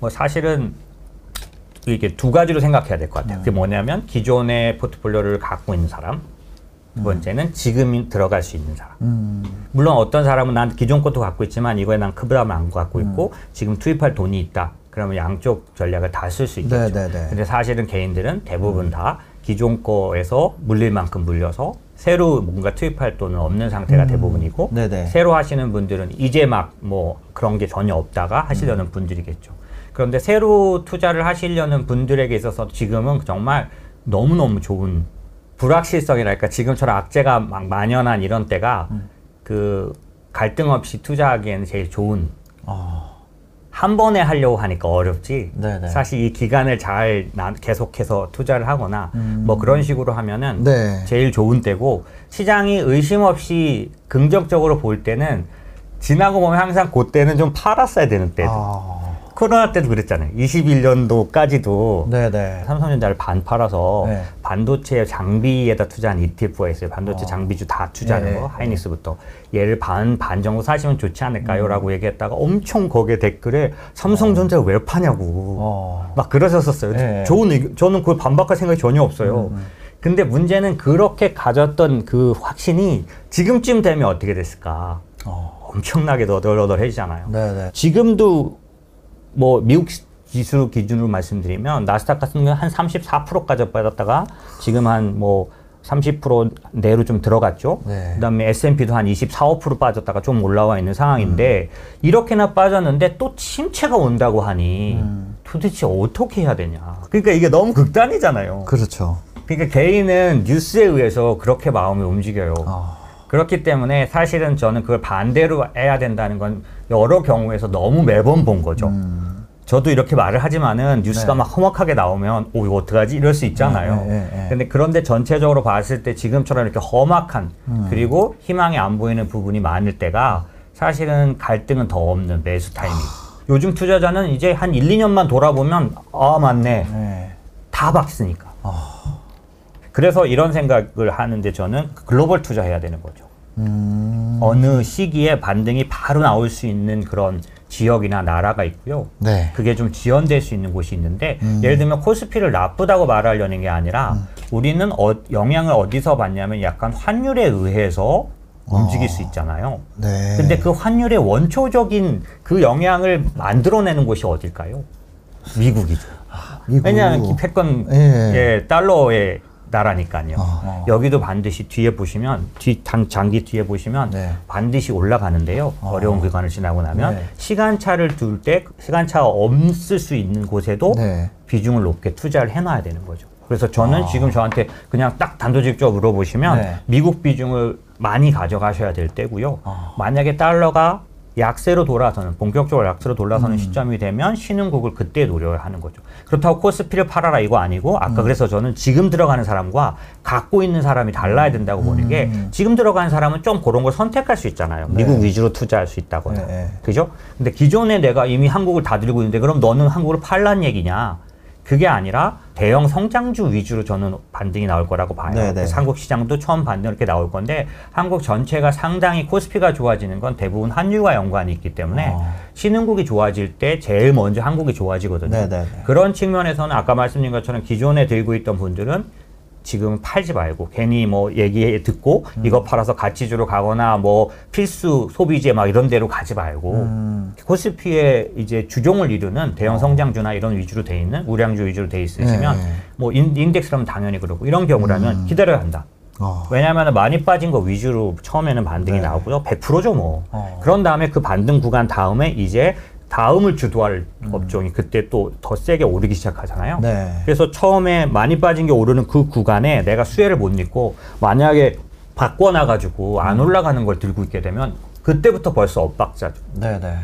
뭐 사실은 이게 두 가지로 생각해야 될 것 같아요. 그게 뭐냐면 기존의 포트폴리오를 갖고 있는 사람, 두 번째는 지금 들어갈 수 있는 사람. 음. 물론 어떤 사람은 난 기존 것도 갖고 있지만 이거에 난 크브라면 안 갖고 있고 지금 투입할 돈이 있다. 그러면 양쪽 전략을 다 쓸 수 있겠죠. 네, 네, 네. 근데 사실은 개인들은 대부분 다 기존 거에서 물릴 만큼 물려서 새로 뭔가 투입할 돈은 없는 상태가 대부분이고 네, 네. 새로 하시는 분들은 이제 막 뭐 그런 게 전혀 없다가 하시려는 분들이겠죠. 그런데 새로 투자를 하시려는 분들에게 있어서 지금은 정말 너무너무 좋은 불확실성이랄까 지금처럼 악재가 막 만연한 이런 때가 그 갈등 없이 투자하기에는 제일 좋은 어. 한 번에 하려고 하니까 어렵지. 네네. 사실 이 기간을 잘 나- 계속해서 투자를 하거나 뭐 그런 식으로 하면은 네. 제일 좋은 때고 시장이 의심 없이 긍정적으로 볼 때는 지나고 보면 항상 그때는 좀 팔았어야 되는 때. 아. 코로나 때도 그랬잖아요. 21년도까지도 네네. 삼성전자를 반 팔아서 네. 반도체 장비에다 투자한 ETF가 있어요. 반도체 어. 장비주 다 투자하는 네, 거, 네. 하이닉스부터. 얘를 반, 반 정도 사시면 좋지 않을까요? 음. 라고 얘기했다가 엄청 거기에 댓글에 삼성전자 왜 파냐고. 어. 막 그러셨었어요. 네. 좋은 의견, 저는 그걸 반박할 생각이 전혀 없어요. 음, 근데 문제는 그렇게 가졌던 그 확신이 지금쯤 되면 어떻게 됐을까? 어. 엄청나게 너덜너덜해지잖아요. 네네. 지금도 뭐 미국 지수 기준으로 말씀드리면 나스닥 같은 경우는 한 34%까지 빠졌다가 지금 한뭐 30% 내로 좀 들어갔죠. 네. 그다음에 S&P도 한 24, 5% 빠졌다가 좀 올라와 있는 상황인데 이렇게나 빠졌는데 또 침체가 온다고 하니 음. 도대체 어떻게 해야 되냐. 그러니까 이게 너무 극단이잖아요. 그렇죠. 그러니까 개인은 뉴스에 의해서 그렇게 마음이 움직여요. 아. 그렇기 때문에 사실은 저는 그걸 반대로 해야 된다는 건 여러 경우에서 너무 매번 본 거죠. 음. 저도 이렇게 말을 하지만은 뉴스가 네. 막 험악하게 나오면 오 이거 어떡하지 이럴 수 있잖아요. 네, 네, 네. 근데 그런데 전체적으로 봤을 때 지금처럼 이렇게 험악한 음. 그리고 희망이 안 보이는 부분이 많을 때가 사실은 갈등은 더 없는 매수 타이밍. 요즘 투자자는 이제 한 1, 2년만 돌아보면 아 맞네. 네. 다 박스니까. 아. 그래서 이런 생각을 하는데 저는 글로벌 투자해야 되는 거죠. 음. 어느 시기에 반등이 바로 나올 수 있는 그런 지역이나 나라가 있고요. 네. 그게 좀 지연될 수 있는 곳이 있는데 음. 예를 들면 코스피를 나쁘다고 말하려는 게 아니라 우리는 어, 영향을 어디서 받냐면 약간 환율에 의해서 움직일 수 있잖아요. 네. 근데 그 환율의 원초적인 그 영향을 만들어내는 곳이 어딜까요? 미국이죠. 미국. 왜냐하면 이 패권 예. 예, 달러의 나라니까요. 어. 여기도 반드시 뒤에 보시면 뒤 장, 장기 뒤에 보시면 네. 반드시 올라가는데요. 어. 어. 려운 기간을 지나고 나면 네. 시간차를 둘 때 시간차가 없을 수 있는 곳에도 네. 비중을 높게 투자를 해놔야 되는 거죠. 그래서 저는 지금 저한테 그냥 딱 단도직입적으로 물어보시면 아. 네. 미국 비중을 많이 가져가셔야 될 때고요. 아. 만약에 달러가 약세로 돌아서는 본격적으로 약세로 돌아서는 음. 시점이 되면 신흥국을 그때 노려야 하는 거죠. 그렇다고 코스피를 팔아라 이거 아니고 음. 아까 그래서 저는 지금 들어가는 사람과 갖고 있는 사람이 달라야 된다고 보는 게 음. 지금 들어가는 사람은 좀 그런 걸 선택할 수 있잖아요. 미국 위주로 투자할 수 있다거나. 네, 네. 그죠? 근데 기존에 내가 이미 한국을 다 들고 있는데 그럼 너는 한국을 팔란 얘기냐? 그게 아니라 대형 성장주 위주로 저는 반등이 나올 거라고 봐요. 네, 네. 그래서 한국 시장도 처음 반등 이렇게 나올 건데 한국 전체가 상당히 코스피가 좋아지는 건 대부분 환율과 연관이 있기 때문에 어. 신흥국이 좋아질 때 제일 먼저 한국이 좋아지거든요. 네, 네, 네. 그런 측면에서는 아까 말씀드린 것처럼 기존에 들고 있던 분들은 지금 팔지 말고 괜히 뭐 얘기 듣고 음. 이거 팔아서 가치주로 가거나 뭐 필수 소비재 막 이런 데로 가지 말고 음. 코스피의 이제 주종을 이루는 대형 성장주나 이런 위주로 돼 있는 우량주 위주로 돼 있으시면 네. 음. 뭐 인, 인덱스라면 당연히 그러고 이런 경우라면 기다려야 한다. 어. 왜냐하면 많이 빠진 거 위주로 처음에는 반등이 나오고요. 100%죠 뭐. 네. 어. 그런 다음에 그 반등 구간 다음에 이제 다음을 주도할 음. 업종이 그때 또 더 세게 오르기 시작하잖아요. 네. 그래서 처음에 많이 빠진 게 오르는 그 구간에 내가 수혜를 못 입고 만약에 바꿔놔가지고 음. 안 올라가는 걸 들고 있게 되면 그때부터 벌써 엇박자죠. 네, 네.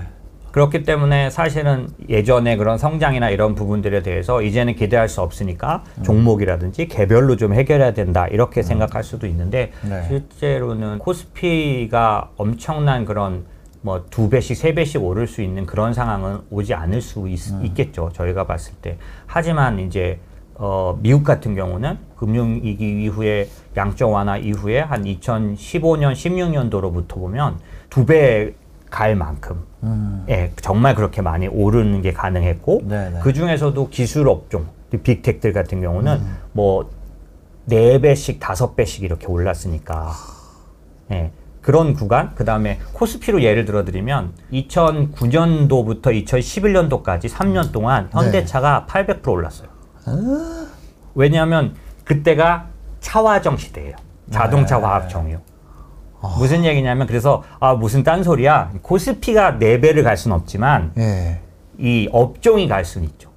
그렇기 때문에 사실은 예전에 그런 성장이나 이런 부분들에 대해서 이제는 기대할 수 없으니까 종목이라든지 개별로 좀 해결해야 된다 이렇게 생각할 수도 있는데 네. 실제로는 코스피가 엄청난 그런 뭐 두 배씩 세 배씩 오를 수 있는 그런 상황은 오지 않을 수 있, 겠죠 저희가 봤을 때 하지만 이제 어, 미국 같은 경우는 금융위기 이후에 양적 완화 이후에 한 2015년 16년도로부터 보면 두 배 갈 만큼 음. 예, 정말 그렇게 많이 오르는 게 가능했고 네네. 그 중에서도 기술 업종 빅텍들 같은 경우는 음. 뭐네 배씩 다섯 배씩 이렇게 올랐으니까 예, 그런 구간 그 다음에 코스피로 예를 들어 드리면 2009년도부터 2011년도까지 3년 동안 현대차가 800% 올랐어요. 왜냐하면 그때가 차화정 시대예요. 자동차 네. 화학정이요. 무슨 얘기냐면 그래서 아 무슨 딴소리야 코스피가 네 배를 갈 수는 없지만 예. 이 업종이 갈 수는 있죠.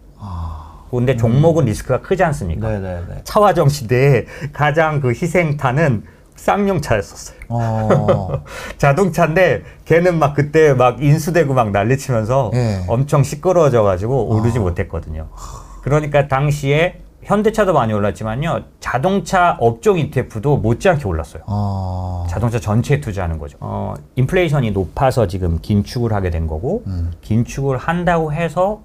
근데 종목은 리스크가 크지 않습니까? 네네네. 차화정 시대에 가장 그 희생타는 쌍용차였었어요. 어. 자동차인데 걔는 막 그때 막 인수되고 막 난리치면서 예. 엄청 시끄러워져 가지고 오르지 못했거든요. 그러니까 당시에 현대차도 많이 올랐지만요. 자동차 업종 ETF도 못지않게 올랐어요. 어. 자동차 전체에 투자하는 거죠. 어, 인플레이션이 높아서 지금 긴축을 하게 된 거고, 음. 긴축을 한다고 해서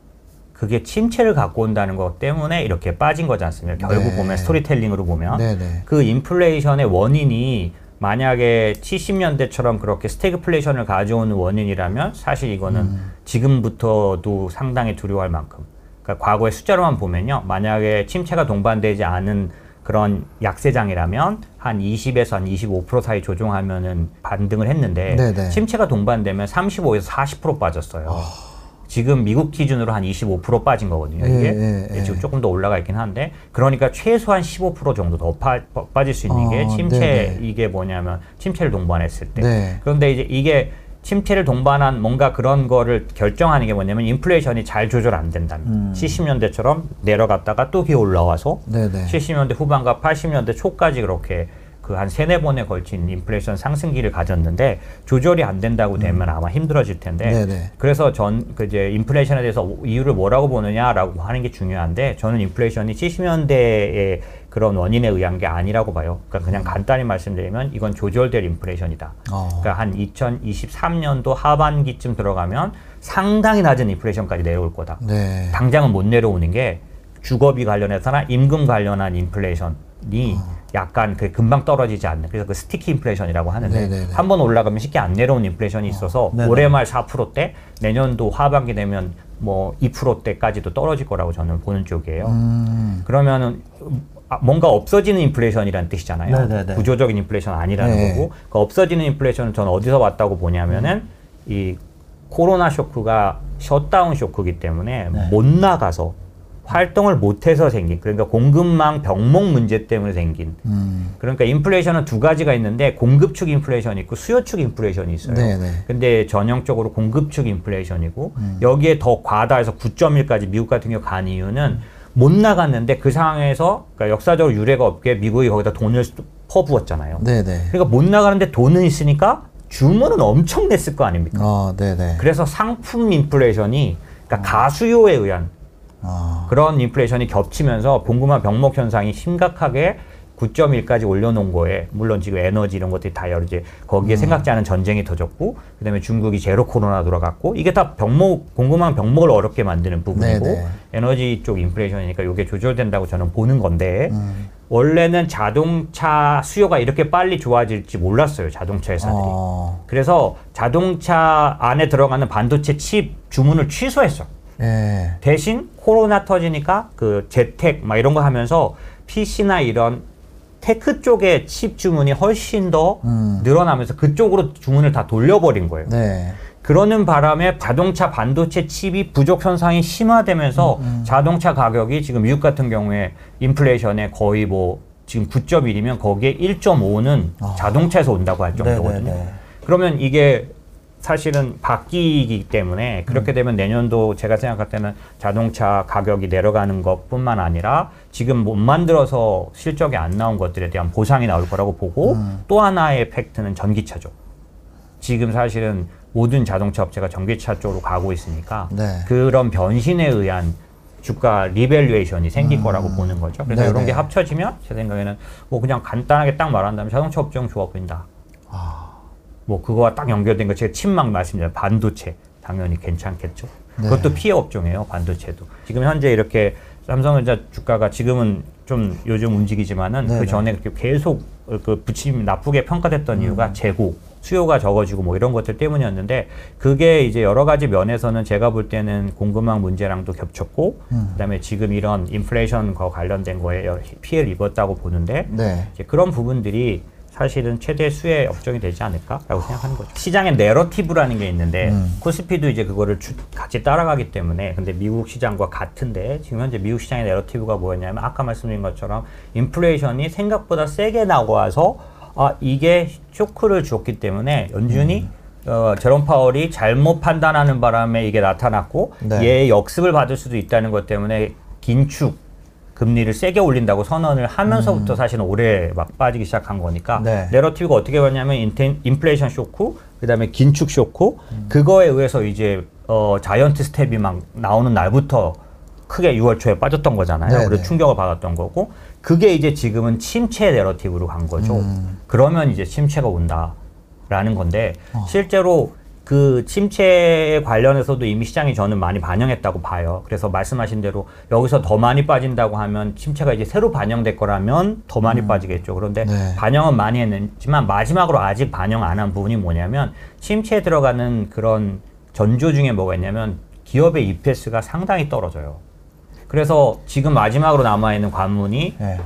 그게 침체를 갖고 온다는 것 때문에 이렇게 빠진 거지 않습니까? 결국 네. 보면 스토리텔링으로 보면 네 네. 그 인플레이션의 원인이 만약에 70년대처럼 그렇게 스태그플레이션을 가져오는 원인이라면 사실 이거는 음. 지금부터도 상당히 두려워할 만큼. 그러니까 과거의 숫자로만 보면요. 만약에 침체가 동반되지 않은 그런 약세장이라면 한 20에서 한 25% 사이 조정하면은 반등을 했는데 네네. 침체가 동반되면 35에서 40% 빠졌어요. 지금 미국 기준으로 한 25% 빠진 거거든요. 이게 예, 예, 예. 지금 조금 더 올라가 있긴 한데 그러니까 최소한 15% 정도 더 파, 빠질 수 있는 게 아, 침체 네네. 이게 뭐냐면 침체를 동반했을 때 네. 그런데 이제 이게 침체를 동반한 뭔가 그런 거를 결정하는 게 뭐냐면 인플레이션이 잘 조절 안 된다면 음. 70년대처럼 내려갔다가 또 기어 올라와서 네네. 70년대 후반과 80년대 초까지 그렇게 그 한 세네 번에 걸친 인플레이션 상승기를 가졌는데 조절이 안 된다고 되면 아마 힘들어질 텐데 음. 네네. 그래서 전 그 이제 인플레이션에 대해서 이유를 뭐라고 보느냐라고 하는 게 중요한데 저는 인플레이션이 70년대의 그런 원인에 의한 게 아니라고 봐요. 그러니까 그냥 간단히 말씀드리면 이건 조절될 인플레이션이다. 어. 그러니까 한 2023년도 하반기쯤 들어가면 상당히 낮은 인플레이션까지 내려올 거다. 네. 당장은 못 내려오는 게 주거비 관련해서나 임금 관련한 인플레이션이 약간 그 금방 떨어지지 않는 그래서 그 스티키 인플레이션이라고 하는데 네네네. 한번 올라가면 쉽게 안 내려오는 인플레이션이 있어서 네네. 올해 말 4%대 내년도 하반기 되면 뭐 2%대까지도 떨어질 거라고 저는 보는 쪽이에요. 음. 그러면은 아, 뭔가 없어지는 인플레이션이라는 뜻이잖아요. 네네네. 구조적인 인플레이션 아니라는 네. 거고 그 없어지는 인플레이션은 저는 어디서 왔다고 보냐면은 이 코로나 쇼크가 셧다운 쇼크이기 때문에 네. 못 나가서 활동을 못해서 생긴 그러니까 공급망 병목 문제 때문에 생긴 음. 그러니까 인플레이션은 두 가지가 있는데 공급 측 인플레이션이 있고 수요 측 인플레이션이 있어요. 네네. 근데 전형적으로 공급 측 인플레이션이고 여기에 더 과다해서 9.1까지 미국 같은 경우 간 이유는 못 나갔는데 그 상황에서 그러니까 역사적으로 유례가 없게 미국이 거기다 돈을 퍼부었잖아요. 네네. 그러니까 못 나가는데 돈은 있으니까 주문은 엄청 냈을 거 아닙니까? 어, 네네. 그래서 상품 인플레이션이 그러니까 가수요에 의한 어. 그런 인플레이션이 겹치면서 봉급망 병목 현상이 심각하게 9.1까지 올려놓은 거에 물론 지금 에너지 이런 것들이 다 여러 이제 거기에 생각지 않은 전쟁이 터졌고 그다음에 중국이 제로 코로나 돌아갔고 이게 다 병목 공급망 병목을 어렵게 만드는 부분이고 네네. 에너지 쪽 인플레이션이니까 이게 조절된다고 저는 보는 건데 음. 원래는 자동차 수요가 이렇게 빨리 좋아질지 몰랐어요 자동차 회사들이 어. 그래서 자동차 안에 들어가는 반도체 칩 주문을 취소했어. 예. 대신 코로나 터지니까 그 재택 막 이런 거 하면서 PC나 이런 tech 쪽의 칩 주문이 훨씬 더 음. 늘어나면서 그쪽으로 주문을 다 돌려버린 거예요. 네. 그러는 바람에 자동차 반도체 칩이 부족 현상이 심화되면서 음, 자동차 가격이 지금 미국 같은 경우에 인플레이션에 거의 뭐 지금 9.1이면 거기에 1.5는 자동차에서 온다고 할 정도거든요. 아. 네네네. 그러면 이게 사실은 바뀌기 때문에 그렇게 되면 내년도 제가 생각할 때는 자동차 가격이 내려가는 것뿐만 아니라 지금 못 만들어서 실적이 안 나온 것들에 대한 보상이 나올 거라고 보고 또 하나의 팩트는 전기차죠. 지금 사실은 모든 자동차 업체가 전기차 쪽으로 가고 있으니까 네. 그런 변신에 의한 주가 revaluation이 생길 거라고 보는 거죠. 그래서 네네. 이런 게 합쳐지면 제 생각에는 뭐 그냥 간단하게 딱 말한다면 자동차 업종 좋아 보인다. 뭐 그거와 딱 연결된 거 제가 지금 막 말씀드린 반도체 당연히 괜찮겠죠. 네. 그것도 피해 업종이에요. 반도체도. 지금 현재 이렇게 삼성전자 주가가 지금은 좀 요즘 움직이지만은 네네. 그 전에 계속 그 부침 나쁘게 평가됐던 이유가 재고 수요가 적어지고 뭐 이런 것들 때문이었는데 그게 이제 여러 가지 면에서는 제가 볼 때는 공급망 문제랑도 겹쳤고 그다음에 지금 이런 인플레이션과 관련된 거에 피해를 입었다고 보는데 네. 이제 그런 부분들이 사실은 최대 수혜 업종이 되지 않을까라고 생각하는 거죠. 시장의 내러티브라는 게 있는데 음. 코스피도 이제 그거를 주- 같이 따라가기 때문에 근데 미국 시장과 같은데 지금 현재 미국 시장의 내러티브가 뭐였냐면 아까 말씀드린 것처럼 인플레이션이 생각보다 세게 나와서 아 이게 쇼크를 줬기 때문에 연준이 어, 제롬 파월이 잘못 판단하는 바람에 이게 나타났고 네. 얘의 역습을 받을 수도 있다는 것 때문에 긴축 금리를 세게 올린다고 선언을 하면서부터 사실은 올해 막 빠지기 시작한 거니까 음. 네. narrative가 어떻게 봤냐면 인텐, 인플레이션 쇼크 그다음에 긴축 쇼크 그거에 의해서 이제 어 giant step이 막 나오는 날부터 크게 6월 초에 빠졌던 거잖아요. 네, 그래서 네. 충격을 받았던 거고 그게 이제 지금은 침체 내러티브로 간 거죠. 음. 그러면 이제 침체가 온다라는 건데 어. 실제로 그 침체에 관련해서도 이미 시장이 저는 많이 반영했다고 봐요. 그래서 말씀하신 대로 여기서 더 많이 빠진다고 하면 침체가 이제 새로 반영될 거라면 더 많이 빠지겠죠. 그런데 네. 반영은 많이 했지만 마지막으로 아직 반영 안 한 부분이 뭐냐면 침체에 들어가는 그런 전조 중에 뭐가 있냐면 기업의 EPS가 상당히 떨어져요. 그래서 지금 마지막으로 남아 있는 관문이 네.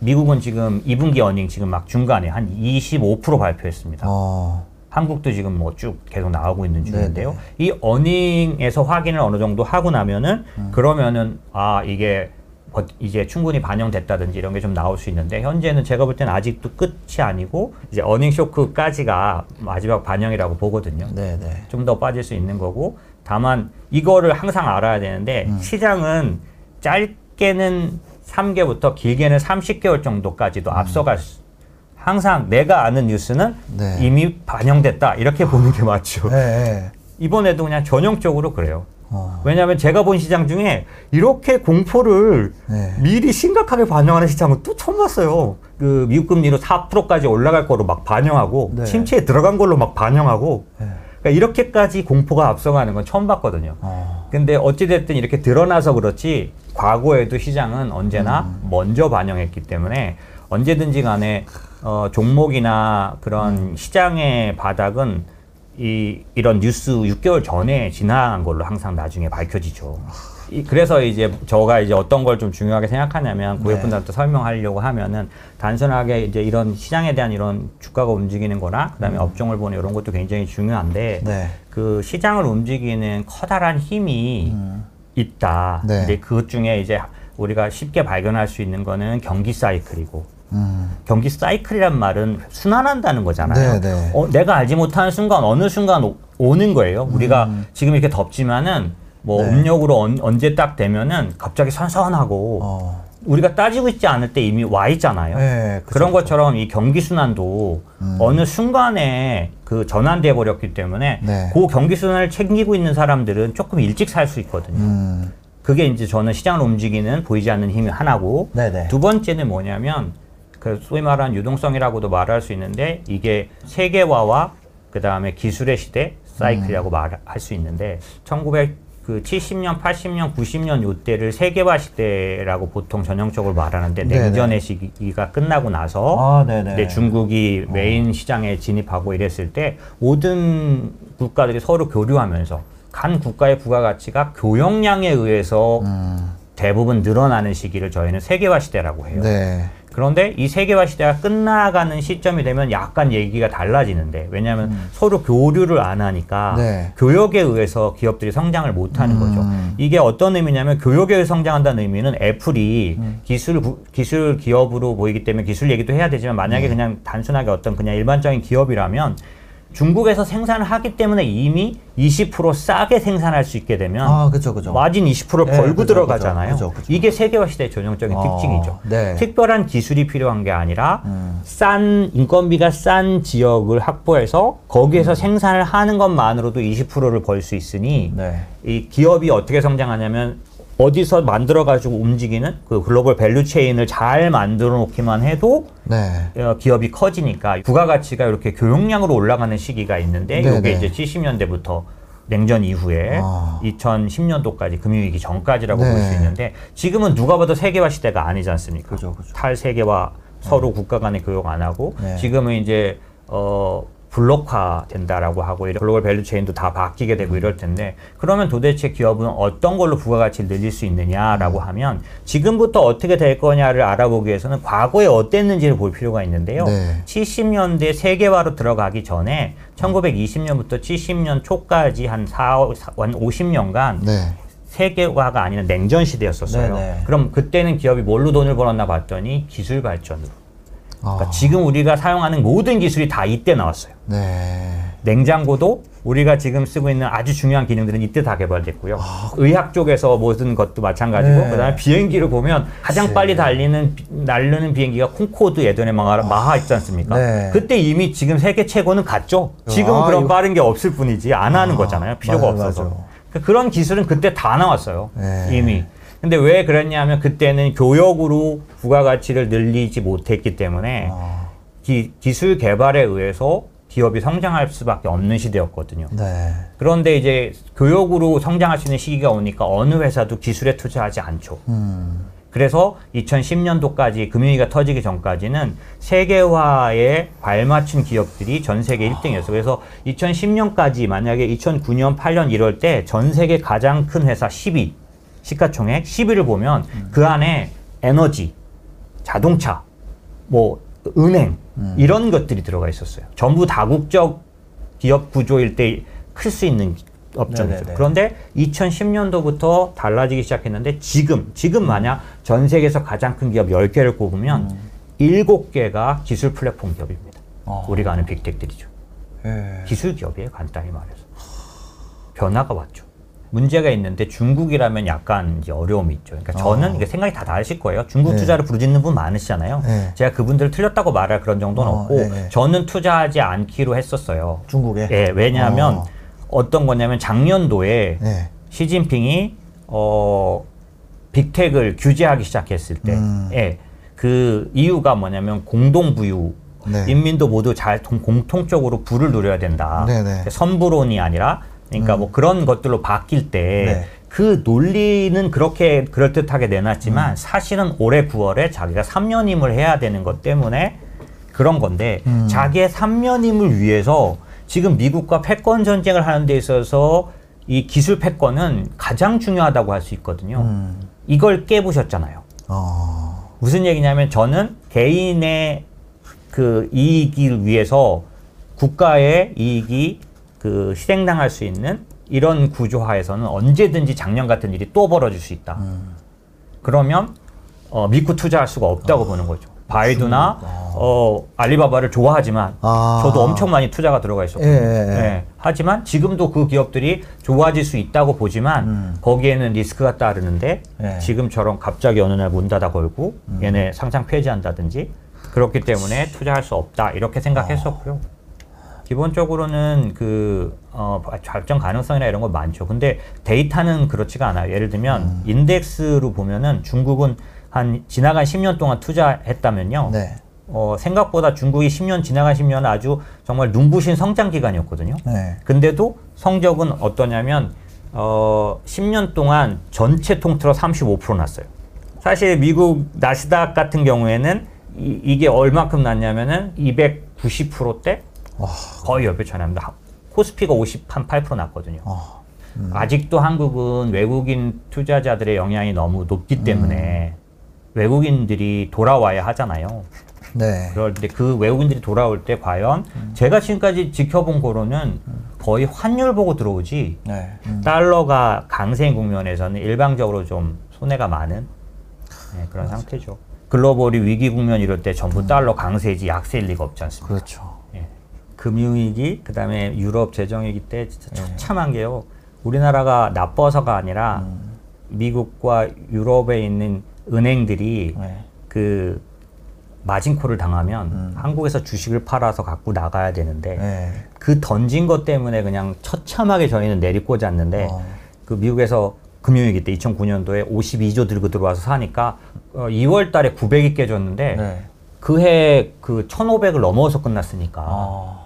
미국은 지금 2분기 어닝 지금 막 중간에 한 25% 발표했습니다. 어. 한국도 지금 뭐 쭉 계속 나오고 있는 중인데요. 네네. 이 어닝에서 확인을 어느 정도 하고 나면은 음. 그러면은 아 이게 버- 이제 충분히 반영됐다든지 이런 게 좀 나올 수 있는데 현재는 제가 볼 때는 아직도 끝이 아니고 이제 어닝 쇼크까지가 마지막 반영이라고 보거든요. 네, 네. 좀더 빠질 수 있는 거고 다만 이거를 항상 알아야 되는데 음. 시장은 짧게는 3개부터 길게는 30개월 음. 정도까지도 앞서갈 수 항상 내가 아는 뉴스는 네. 이미 반영됐다 이렇게 보는 게 맞죠. 네, 네. 이번에도 그냥 전형적으로 그래요. 어. 왜냐하면 제가 본 시장 중에 이렇게 공포를 네. 미리 심각하게 반영하는 시장은 또 처음 봤어요. 그 미국 금리로 4%까지 올라갈 거로 막 반영하고 네. 침체에 들어간 걸로 막 반영하고 네. 그러니까 이렇게까지 공포가 앞서가는 건 처음 봤거든요. 어. 근데 어찌됐든 이렇게 드러나서 그렇지 과거에도 시장은 언제나 음. 먼저 반영했기 때문에 언제든지 간에 어, 종목이나 그런 음. 시장의 바닥은 이, 이런 뉴스 6개월 전에 지나간 걸로 항상 나중에 밝혀지죠. 이, 그래서 이제 저가 이제 어떤 걸 좀 중요하게 생각하냐면 고객분들한테 설명하려고 하면은 단순하게 이제 이런 시장에 대한 이런 주가가 움직이는 거나 그다음에 업종을 보는 이런 것도 굉장히 중요한데 음. 네. 그 시장을 움직이는 커다란 힘이 있다. 네. 근데 그것 중에 이제 우리가 쉽게 발견할 수 있는 거는 경기 사이클이고 음. 경기 사이클이란 말은 순환한다는 거잖아요. 네, 네. 어, 내가 알지 못하는 순간 어느 순간 오, 는 거예요. 우리가 지금 이렇게 덥지만은 뭐 음. 네. 음력으로 언, 언제 딱 되면은 갑자기 선선하고 어. 우리가 따지고 있지 않을 때 이미 와 있잖아요. 네, 그런. 것처럼 이 경기 순환도 음. 어느 순간에 그 전환돼 버렸기 때문에 네. 그 경기 순환을 챙기고 있는 사람들은 조금 일찍 살 수 있거든요. 음. 그게 이제 저는 시장을 움직이는 보이지 않는 힘이 하나고 네네. 두 번째는 뭐냐면 그 소위 말하는 유동성이라고도 말할 수 있는데 이게 세계화와 그 다음에 기술의 시대 사이클이라고 말할 수 있는데 1970년, 80년, 90년 요때를 세계화 시대라고 보통 전형적으로 말하는데 네네. 냉전의 시기가 끝나고 나서 아, 중국이 메인 시장에 진입하고 이랬을 때 모든 국가들이 서로 교류하면서 간 국가의 부가가치가 교역량에 의해서 음. 대부분 늘어나는 시기를 저희는 세계화 시대라고 해요. 네. 그런데 이 세계화 시대가 끝나가는 시점이 되면 약간 얘기가 달라지는데 왜냐하면 서로 교류를 안 하니까 음. 네. 교역에 의해서 기업들이 성장을 못 하는 거죠. 음. 이게 어떤 의미냐면 교역에 의해서 성장한다는 의미는 애플이 음. 기술 부- 기술 기업으로 보이기 때문에 기술 얘기도 해야 되지만 네. 만약에 그냥 단순하게 어떤 그냥 일반적인 기업이라면 중국에서 생산을 하기 때문에 이미 20% 싸게 생산할 수 있게 되면 아, 그죠, 그죠. 마진 20% 네, 벌고 그죠, 들어가잖아요. 그죠, 그죠. 이게 세계화 시대의 전형적인 아, 특징이죠. 네. 특별한 기술이 필요한 게 아니라 음. 싼 인건비가 싼 지역을 확보해서 거기에서 음. 생산을 하는 것만으로도 20%를 벌 수 있으니 네. 이 기업이 어떻게 성장하냐면 어디서 만들어 가지고 움직이는 그 global value chain을 잘 만들어 놓기만 해도 네. 어, 기업이 커지니까 부가가치가 이렇게 교역량으로 올라가는 시기가 있는데 네네. 이게 이제 70년대부터 냉전 이후에 아. 2010년도까지 금융위기 전까지라고 네. 볼수 있는데 지금은 누가 봐도 세계화 시대가 아니지 않습니까? 그죠, 그죠. 탈세계화 서로 국가 간의 교역 안 하고 네. 지금은 이제 어 블록화 된다라고 하고 이런 global value chain도 다 바뀌게 되고 이럴 텐데 그러면 도대체 기업은 어떤 걸로 부가가치를 늘릴 수 있느냐라고 하면 지금부터 어떻게 될 거냐를 알아보기 위해서는 과거에 어땠는지를 볼 필요가 있는데요. 네. 70년대 세계화로 들어가기 전에 1920년부터 70년 초까지 한 4, 한 50년간 네. 세계화가 아니라 냉전 시대였었어요. 네네. 그럼 그때는 기업이 뭘로 돈을 벌었나 봤더니 기술 발전으로. 그러니까 아, 지금 우리가 사용하는 모든 기술이 다 이때 나왔어요. 네. 냉장고도 우리가 지금 쓰고 있는 아주 중요한 기능들은 이때 다 개발됐고요. 의학 쪽에서 모든 것도 마찬가지고 네. 그다음에 비행기를 보면 가장 빨리 달리는 비- 날르는 비행기가 콘코드 예전에 마하, 마하 있지 않습니까? 네. 그때 이미 지금 세계 최고는 갔죠. 지금은 아, 그런 이거- 빠른 게 없을 뿐이지 안 하는 거잖아요. 필요가 맞아요, 없어서. 맞아요. 그- 그런 기술은 그때 다 나왔어요. 네. 이미. 근데 왜 그랬냐면 그때는 교역으로 부가가치를 늘리지 못했기 때문에 아, 기, 기술 개발에 의해서 기업이 성장할 수밖에 없는 시대였거든요. 네. 그런데 이제 교역으로 성장할 수 있는 시기가 오니까 어느 회사도 기술에 투자하지 않죠. 음. 그래서 2010년도까지 금융위기가 터지기 전까지는 세계화에 발맞춘 기업들이 전 세계 1등이었어요. 그래서 2010년까지 만약에 2009년, 8년 이럴 때 전 세계 가장 큰 회사 10위, 시가총액 10위를 보면 그 안에 에너지, 자동차, 뭐 은행 이런 것들이 들어가 있었어요. 전부 다국적 기업 구조일 때 클 수 있는 업종이죠. 네네네. 그런데 2010년도부터 달라지기 시작했는데 지금 지금 만약 전 세계에서 가장 큰 기업 10개를 꼽으면 일곱 개가 기술 플랫폼 기업입니다. 어. 우리가 아는 빅텍들이죠. 예. 기술 기업이에요, 간단히 말해서. 변화가 왔죠. 문제가 있는데 중국이라면 약간 이제 어려움이 있죠. 그러니까 저는 이게 생각이 다 다르실 거예요. 중국 네. 투자를 부르짖는 분 많으시잖아요. 네. 제가 그분들 틀렸다고 말할 그런 정도는 어, 없고 네, 네. 저는 투자하지 않기로 했었어요. 중국에. 예, 왜냐하면 어. 어. 떤 거냐면 작년도에 네. 시진핑이 어 빅텍을 규제하기 시작했을 때, 음. 예, 그 이유가 뭐냐면 공동 부유. 네. 인민도 모두 잘 동- 공통적으로 부를 누려야 된다. 선부론이 아니라, 그러니까 뭐 그런 것들로 바뀔 때 네. 그 논리는 그렇게 그럴듯하게 내놨지만 사실은 올해 9월에 자기가 3년임을 해야 되는 것 때문에 그런 건데 자기의 3년임을 위해서 지금 미국과 패권 전쟁을 하는 데 있어서 이 기술 패권은 가장 중요하다고 할 수 있거든요. 음. 이걸 깨부셨잖아요. 어. 무슨 얘기냐면 저는 개인의 그 이익을 위해서 국가의 이익이 그 희생당할 수 있는 이런 구조화에서는 언제든지 작년 같은 일이 또 벌어질 수 있다. 그러면 어, 믿고 투자할 수가 없다고 보는 거죠. 바이두나 어, 알리바바를 좋아하지만 아. 저도 엄청 많이 투자가 들어가 있었거든요. 예, 예, 예. 예. 하지만 지금도 그 기업들이 좋아질 수 있다고 보지만 거기에는 리스크가 따르는데 예. 지금처럼 갑자기 어느 날 문 닫아 걸고 얘네 상장 폐지한다든지 그렇기 때문에 투자할 수 없다 이렇게 생각했었고요. 기본적으로는 그 어, 발전 가능성이나 이런 거 많죠. 근데 데이터는 그렇지가 않아요. 예를 들면 인덱스로 보면은 중국은 한 지나간 10년 동안 투자했다면요. 네. 어, 생각보다 중국이 10년 지나간 10년은 아주 정말 눈부신 성장 기간이었거든요. 네. 근데도 성적은 어떠냐면 어, 10년 동안 전체 통틀어 35% 났어요. 사실 미국 나스닥 같은 경우에는 이, 이게 얼마큼 났냐면은 290%대 와. 거의 열배 차이 납니다. 코스피가 58% 났거든요. 어. 아직도 한국은 외국인 투자자들의 영향이 너무 높기 때문에 외국인들이 돌아와야 하잖아요. 네. 그럴 때 그 외국인들이 돌아올 때 과연 제가 지금까지 지켜본 거로는 거의 환율 보고 들어오지 네. 달러가 강세인 국면에서는 일방적으로 좀 손해가 많은 네, 그런 상태죠. 글로벌이 위기 국면 이럴 때 전부 달러 강세지 약세일 리가 없지 않습니까? 그렇죠. 예. 금융위기, 그 다음에 유럽 재정위기 때 진짜 처참한 게요. 우리나라가 나빠서가 아니라 미국과 유럽에 있는 은행들이 네. 그 마진콜을 당하면 한국에서 주식을 팔아서 갖고 나가야 되는데 네. 그 던진 것 때문에 그냥 처참하게 저희는 내리꽂았는데 어. 그 미국에서 금융위기 때 2009년도에 52조 들고 들어와서 사니까 어, 2월 달에 900이 깨졌는데 네. 그해 그 1,500을 넘어서 끝났으니까 아.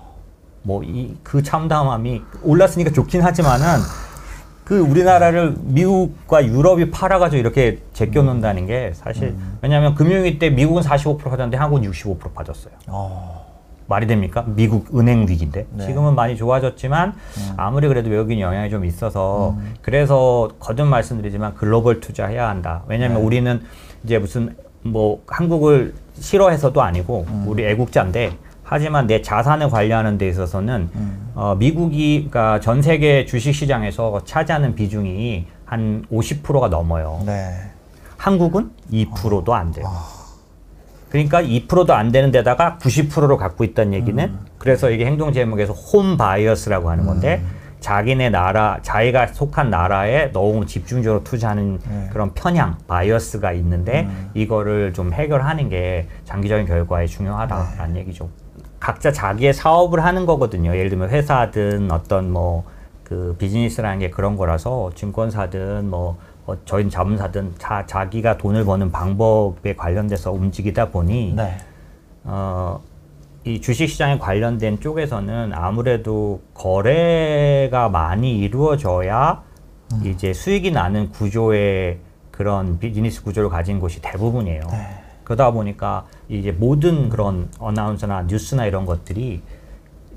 뭐 이 그 참담함이 올랐으니까 좋긴 하지만은 그 우리나라를 미국과 유럽이 팔아가지고 이렇게 제껴놓는다는 게 사실 왜냐하면 금융위기 때 미국은 45% 빠졌는데 한국은 65% 빠졌어요. 어. 말이 됩니까? 미국 은행 위기인데 네. 지금은 많이 좋아졌지만 아무리 그래도 외국인 영향이 좀 있어서 그래서 거듭 말씀드리지만 글로벌 투자해야 한다. 왜냐하면 네. 우리는 이제 무슨 뭐 한국을 싫어해서도 아니고 우리 애국자인데 하지만 내 자산을 관리하는 데 있어서는 어, 미국이 그러니까 전 세계 주식 시장에서 차지하는 비중이 한 50%가 넘어요. 네. 한국은 2%도 안 돼요. 그러니까 2%도 안 되는 데다가 90%를 갖고 있다는 얘기는 그래서 이게 행동 재무에서 home bias라고 하는 건데 자기네 나라 자기가 속한 나라에 너무 집중적으로 투자하는 네. 그런 편향 bias가 있는데 이거를 좀 해결하는 게 장기적인 결과에 중요하다라는 얘기죠. 각자 자기의 사업을 하는 거거든요. 예를 들면 회사든 어떤 뭐 그 비즈니스라는 게 그런 거라서 증권사든 뭐 어, 저희는 자문사든 자, 자기가 돈을 버는 방법에 관련돼서 움직이다 보니 네. 어, 이 주식시장에 관련된 쪽에서는 아무래도 거래가 많이 이루어져야 이제 수익이 나는 구조의 그런 비즈니스 구조를 가진 곳이 대부분이에요. 그러다 보니까 이제 모든 그런 어나운서나 뉴스나 이런 것들이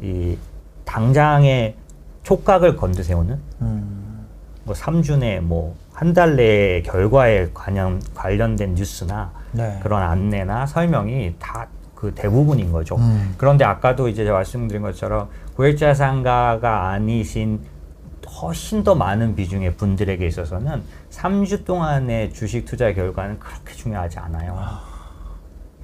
이 당장의 촉각을 건드세우는 음. 뭐 3주 내 뭐 한 달 내의 결과에 관련 관련된 뉴스나 네. 그런 안내나 설명이 다 그 대부분인 거죠. 음. 그런데 아까도 이제 제가 말씀드린 것처럼 고액자산가가 아니신 훨씬 더 많은 비중의 분들에게 있어서는 3주 동안의 주식 투자의 결과는 그렇게 중요하지 않아요.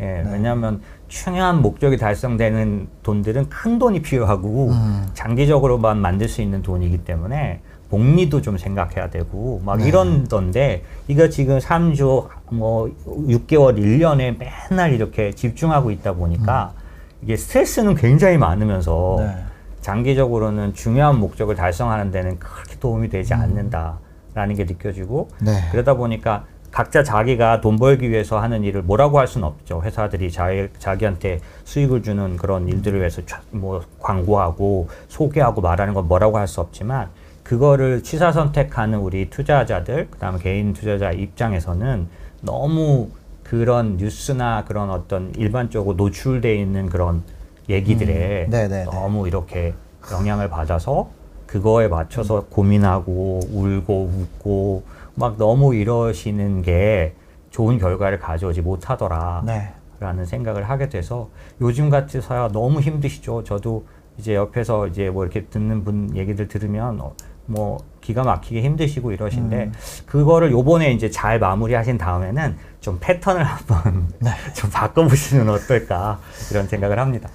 예, 네. 왜냐하면 중요한 목적이 달성되는 돈들은 큰 돈이 필요하고 음. 장기적으로만 만들 수 있는 돈이기 때문에 복리도 좀 생각해야 되고 막 네. 이런던데 이거 지금 3주 뭐 6개월 1년에 맨날 이렇게 집중하고 있다 보니까 이게 스트레스는 굉장히 많으면서 네. 장기적으로는 중요한 목적을 달성하는 데는 그렇게 도움이 되지 않는다라는 게 느껴지고 네. 그러다 보니까 각자 자기가 돈 벌기 위해서 하는 일을 뭐라고 할 수는 없죠. 회사들이 자기, 자기한테 수익을 주는 그런 일들을 위해서 차- 뭐 광고하고 소개하고 말하는 건 뭐라고 할 수 없지만 그거를 취사 선택하는 우리 투자자들, 그 다음에 개인 투자자 입장에서는 너무 그런 뉴스나 그런 어떤 일반적으로 노출돼 있는 그런 얘기들에 음. 네네네. 너무 이렇게 영향을 받아서 그거에 맞춰서 고민하고 울고 웃고 막 너무 이러시는 게 좋은 결과를 가져오지 못하더라. 네. 라는 생각을 하게 돼서 요즘 같이서야 너무 힘드시죠. 저도 이제 옆에서 이제 뭐 이렇게 듣는 분 얘기들 들으면 어, 뭐 기가 막히게 힘드시고 이러신데 그거를 요번에 이제 잘 마무리하신 다음에는 좀 패턴을 한번 좀 바꿔보시면 어떨까 이런 생각을 합니다.